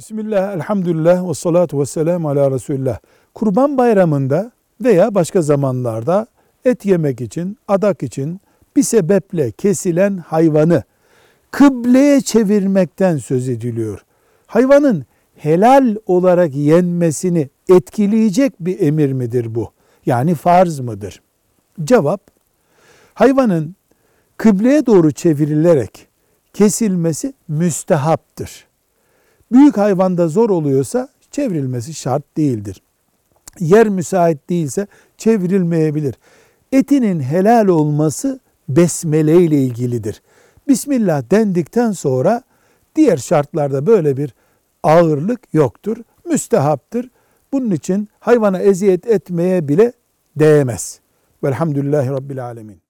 Bismillah, elhamdülillah ve salatu ve selamu ala Resulullah. Kurban bayramında veya başka zamanlarda et yemek için, adak için bir sebeple kesilen hayvanı kıbleye çevirmekten söz ediliyor. Hayvanın helal olarak yenmesini etkileyecek bir emir midir bu? Yani farz mıdır? Cevap, hayvanın kıbleye doğru çevrilerek kesilmesi müstehaptır. Büyük hayvanda zor oluyorsa çevrilmesi şart değildir. Yer müsait değilse çevrilmeyebilir. Etinin helal olması besmele ile ilgilidir. Bismillah dendikten sonra diğer şartlarda böyle bir ağırlık yoktur. Müstehaptır. Bunun için hayvana eziyet etmeye bile değmez. Velhamdülillahi Rabbil Alemin.